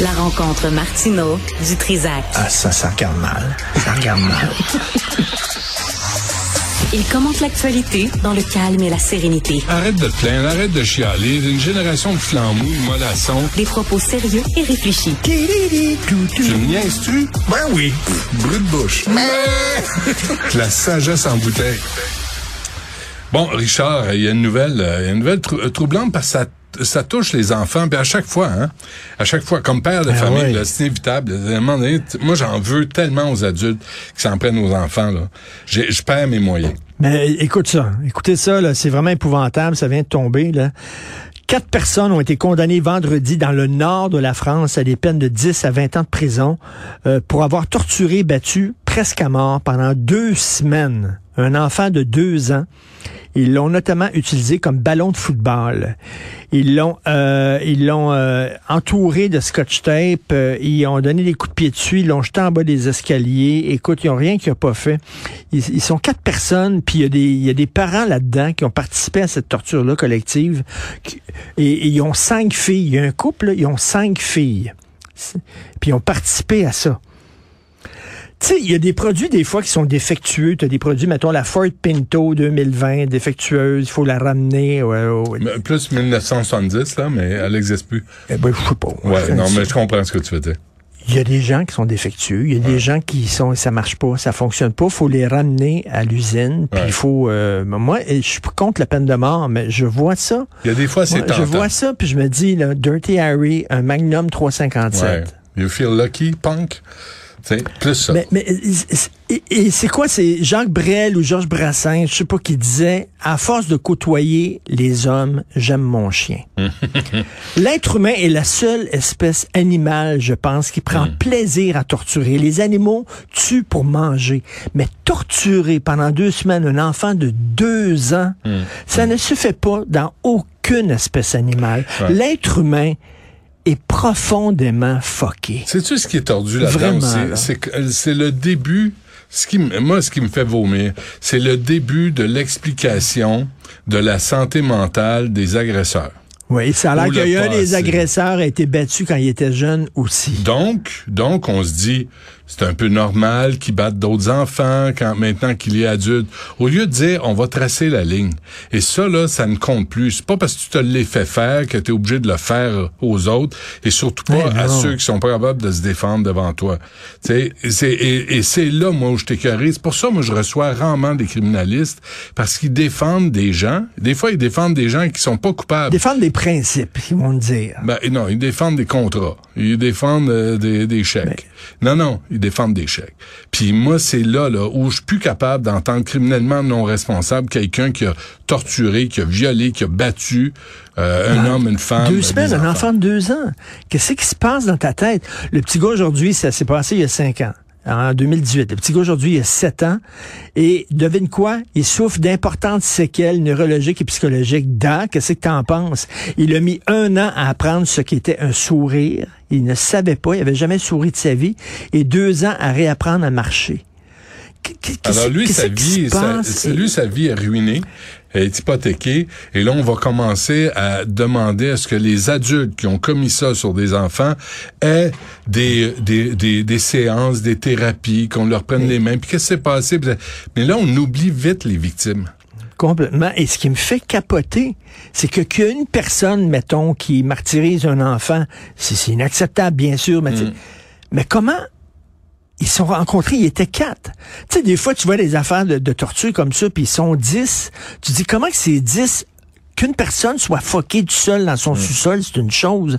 La rencontre Martino du Trizac. Ah, ça, ça regarde mal. Ça regarde mal. Il commente l'actualité dans le calme et la sérénité. Arrête de te plaindre, arrête de chialer. Une génération de flambous, de mollassons. Des propos sérieux et réfléchis. Tu me niaises-tu? Ben oui. Brut de bouche. La sagesse en bouteille. Bon, Richard, il y a une nouvelle, euh, il y a une nouvelle trou- euh, troublante parce que ça ça touche les enfants, puis à chaque fois, hein, à chaque fois, comme père de Ah famille, c'est inévitable. Moi, j'en veux tellement aux adultes qui s'en prennent aux enfants. Là. Je perds mes moyens. Mais écoute ça, écoutez ça, là, c'est vraiment épouvantable, ça vient de tomber. Là. Quatre personnes ont été condamnées vendredi dans le nord de la France à des peines de 10 à 20 ans de prison euh, pour avoir torturé, battu presque à mort pendant deux semaines un enfant de deux ans. Ils l'ont notamment utilisé comme ballon de football. Ils l'ont euh, ils l'ont euh, entouré de scotch tape. euh, ils ont donné des coups de pied dessus. Ils l'ont jeté en bas des escaliers. Écoute, ils ont rien qu'ils n'ont pas fait. Ils, sont quatre personnes. Puis il y a des il parents là-dedans qui ont participé à cette torture-là collective. et, ils ont cinq filles. Il y a un couple. ils ont cinq filles. Puis ils ont participé à ça. Tu sais, il y a des produits des fois qui sont défectueux. Tu as des produits, mettons la Ford Pinto 2020 défectueuse, il faut la ramener. Ouais, ouais. Mais Plus 1970, là, mais elle n'existe plus. Eh ben, je sais pas. Ouais, non, mais je comprends ce que tu veux dire. Il y a des gens qui sont défectueux, il y a des gens qui sont ça marche pas, ça fonctionne pas, faut les ramener à l'usine, puis Ouais. il faut euh, moi je suis contre la peine de mort, mais je vois ça. Il y a des fois, c'est je vois ça puis je me dis là, Dirty Harry, un Magnum 357. Ouais. You feel lucky, punk? C'est plus ça. Mais, mais et, et c'est quoi? C'est Jacques Brel ou Georges Brassens, je sais pas, qui disait à force de côtoyer les hommes, j'aime mon chien. L'être humain est la seule espèce animale, je pense, qui prend plaisir à torturer. Les animaux tuent pour manger, mais torturer pendant deux semaines un enfant de deux ans, ça ne se fait pas dans aucune espèce animale. Ouais. L'être humain est profondément fucké. Sais-tu ce qui est tordu là-dedans. C'est euh, C'est le début. Ce qui, moi, ce qui me fait vomir, c'est le début de l'explication de la santé mentale des agresseurs. Oui, ça a l'air Ou le qu'il y a un des agresseurs a été battu quand il était jeune aussi. Donc, donc, on se dit, c'est un peu normal qu'il batte d'autres enfants quand maintenant qu'il est adulte. Au lieu de dire, on va tracer la ligne. Et ça, là, ça ne compte plus. C'est pas parce que tu te l'es fait faire que tu es obligé de le faire aux autres et surtout pas Mais à ceux qui sont pas capables de se défendre devant toi. C'est, et, et c'est là, moi, où je t'écœurais. C'est pour ça, moi, je reçois rarement des criminalistes parce qu'ils défendent des gens. Des fois, ils défendent des gens qui sont pas coupables. Défendre des principes, ils vont le dire. Ben, non, ils défendent des contrats. Ils défendent euh, des, des chèques. Non, non, ils défendent des chèques. Puis moi, c'est là, là, où je suis plus capable d'entendre criminellement non responsable quelqu'un qui a torturé, qui a violé, qui a battu euh, un homme, une femme. deux semaines, un enfant de deux ans. Qu'est-ce qui se passe dans ta tête? Le petit gars aujourd'hui, ça s'est passé il y a cinq ans. En 2018. Le petit gars aujourd'hui, il a sept ans. Et devine quoi? Il souffre d'importantes séquelles neurologiques et psychologiques. Da, qu'est-ce que t'en penses? Il a mis un an à apprendre ce qu'était un sourire. Il ne savait pas. Il avait jamais souri de sa vie. Et deux ans à réapprendre à marcher. Alors lui, sa vie, sa, lui, sa vie est ruinée, est hypothéquée, et là, on va commencer à demander à ce que les adultes qui ont commis ça sur des enfants aient des, des, des, des séances, des thérapies, qu'on leur prenne les mains. Puis qu'est-ce qui s'est passé? Mais là, on oublie vite les victimes. Complètement. Et ce qui me fait capoter, c'est que qu'une personne, mettons, qui martyrise un enfant, c'est inacceptable, bien sûr, mais, sais, mais comment ils se sont rencontrés, ils étaient quatre. Tu sais, des fois, tu vois des affaires de, de torture comme ça, puis ils sont dix. Tu dis, comment que c'est dix qu'une personne soit foquée du seul dans son sous-sol, c'est une chose.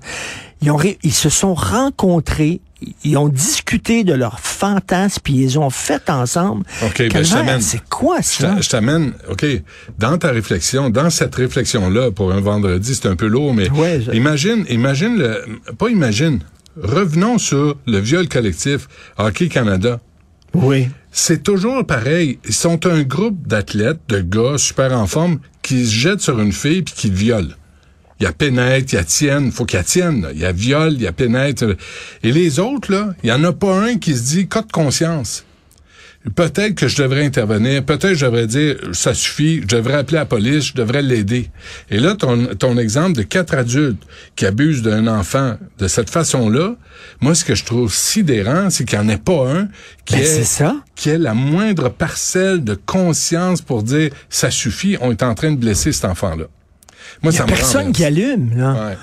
Ils, ont, ré- ils se sont rencontrés, ils ont discuté de leurs fantasmes, puis ils ont fait ensemble. OK, ben, je t'amène. C'est quoi ça? je t'amène, OK, dans ta réflexion, dans cette réflexion-là, pour un vendredi, c'est un peu lourd, mais Ouais, je- imagine, imagine le, pas imagine, revenons sur le viol collectif Hockey Canada. Oui. C'est toujours pareil. Ils sont un groupe d'athlètes, de gars super en forme, qui se jettent sur une fille puis qui le violent. Il y a pénètre, il y a tienne, faut qu'il y a tienne. là. Il y a viol, il y a pénètre. Et les autres, là, il y en a pas un qui se dit, cas de conscience. Peut-être que je devrais intervenir, peut-être que je devrais dire ça suffit, je devrais appeler la police, je devrais l'aider. Et là, ton, ton exemple de quatre adultes qui abusent d'un enfant de cette façon-là, moi, ce que je trouve sidérant, c'est qu'il n'y en ait pas un qui Ben, ait, c'est ça. qui ait la moindre parcelle de conscience pour dire ça suffit, on est en train de blesser cet enfant-là. Moi, Il y ça a me personne qui allume, là. Ouais.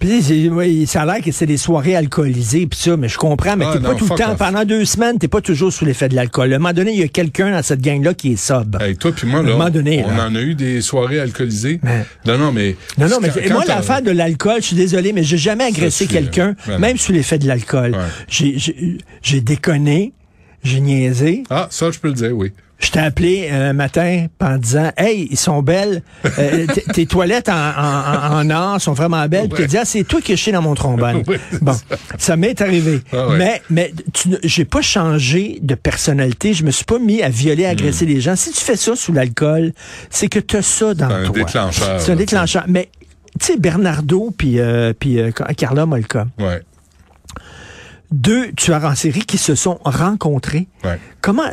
Puis, ça a l'air que c'est des soirées alcoolisées puis ça, mais je comprends, mais Ah, t'es pas non, tout le temps, off. pendant deux semaines, t'es pas toujours sous l'effet de l'alcool. À un moment donné, il y a quelqu'un dans cette gang-là qui est sobre. Hey, toi puis moi, À un là, moment donné, on là. en a eu des soirées alcoolisées. Mais- Non, non, mais... Non, non, mais quand- moi, l'affaire de l'alcool, je suis désolé, mais j'ai jamais agressé quelqu'un, là. Ben non. même sous l'effet de l'alcool. Ouais. J'ai déconné, j'ai niaisé. Ah, ça, je peux le dire, oui. Je t'ai appelé un matin en disant Hey, ils sont belles. Euh, tes toilettes en, en, en- en or sont vraiment belles. Puis tu as dit Ah, c'est toi qui as chié dans mon trombone. Oui, c'est bon, ça, m'est arrivé. Ah ouais. Mais, mais tu j'ai pas changé de personnalité. Je me suis pas mis à violer, à agresser Hmm. les gens. Si tu fais ça sous l'alcool, c'est que tu as ça dans C'est un toi. déclencheur, C'est un déclencheur. Mais tu sais, Bernardo puis euh, puis euh, Carla Molka, Ouais. deux tueurs en série qui se sont rencontrés. Ouais. Comment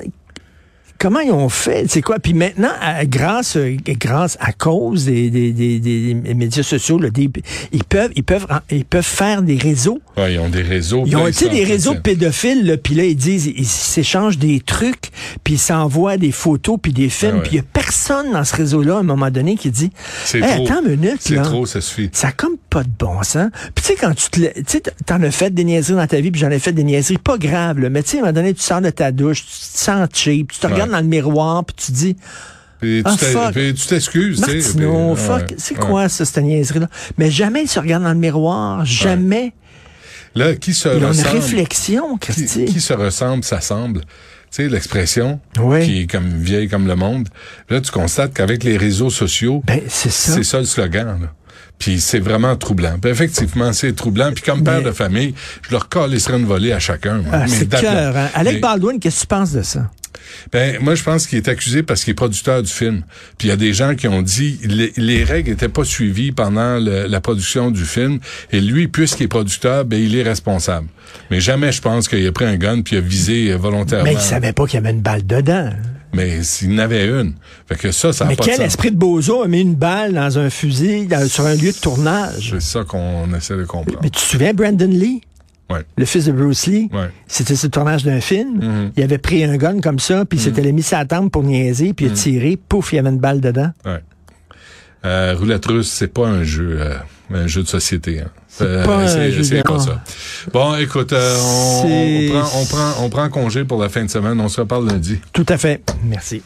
comment ils ont fait? C'est quoi? Puis maintenant, à- grâce euh, grâce à cause des, des, des, des médias sociaux, là, des- ils peuvent ils peuvent ils peuvent faire des réseaux. Ouais, ils ont des réseaux. Ils ont ils des réseaux pédophiles, là, puis là, ils disent, ils s'échangent des trucs, puis ils s'envoient des photos, puis des films, Ah ouais. puis il y a personne dans ce réseau-là, à un moment donné, qui dit, C'est Hey, trop. attends une minute, C'est trop, ça suffit. Ça a comme pas de bon sens. Puis tu sais, quand tu te... Tu sais, t'en as fait des niaiseries dans ta vie, puis j'en ai fait des niaiseries pas graves, là. Mais tu sais, à un moment donné, tu sors de ta douche, tu te sens cheap, tu te regardes Dans le miroir, puis tu dis, Puis Ah, tu tu t'excuses, tu sais. Martineau, puis, fuck, ouais, c'est ouais. quoi ça, cette niaiserie-là? Mais jamais ils se regardent dans le miroir, jamais. Là, qui se Ils ont une ressemble, réflexion, qui, Christy. qui se ressemble, s'assemble? Tu sais, l'expression Oui. qui est comme vieille comme le monde. Là, tu constates qu'avec les réseaux sociaux, Ben, c'est ça. c'est ça le slogan. Là. Puis c'est vraiment troublant. Puis effectivement, c'est troublant. Puis comme père Mais- de famille, je leur calisserais une volée à chacun. Ah, c'est hein? Alec Baldwin, qu'est-ce que tu penses de ça? Ben, moi, je pense qu'il est accusé parce qu'il est producteur du film. Puis il y a des gens qui ont dit les, les règles n'étaient pas suivies pendant le- la production du film. Et lui, puisqu'il est producteur, ben il est responsable. Mais jamais, je pense qu'il a pris un gun puis il a visé euh, volontairement. Mais il savait pas qu'il y avait une balle dedans. Mais s'il n'avait une. Fait que ça, ça Mais pas quel de esprit de bozo a mis une balle dans un fusil dans- sur un lieu de tournage? C'est ça qu'on essaie de comprendre. Mais tu te souviens Brandon Lee? Ouais. Le fils de Bruce Lee, Ouais. c'était sur le tournage d'un film. Mhm. Il avait pris un gun comme ça, puis il s'était mis sa tempe pour niaiser, puis il a tiré, pouf, il y avait une balle dedans. Ouais. Euh, roulette russe, c'est pas un jeu, euh, un jeu de société. Hein. C'est pas pas ça. Bon, écoute, euh, on prend, on prend, on prend congé pour la fin de semaine. On se reparle lundi. Tout à fait. Merci.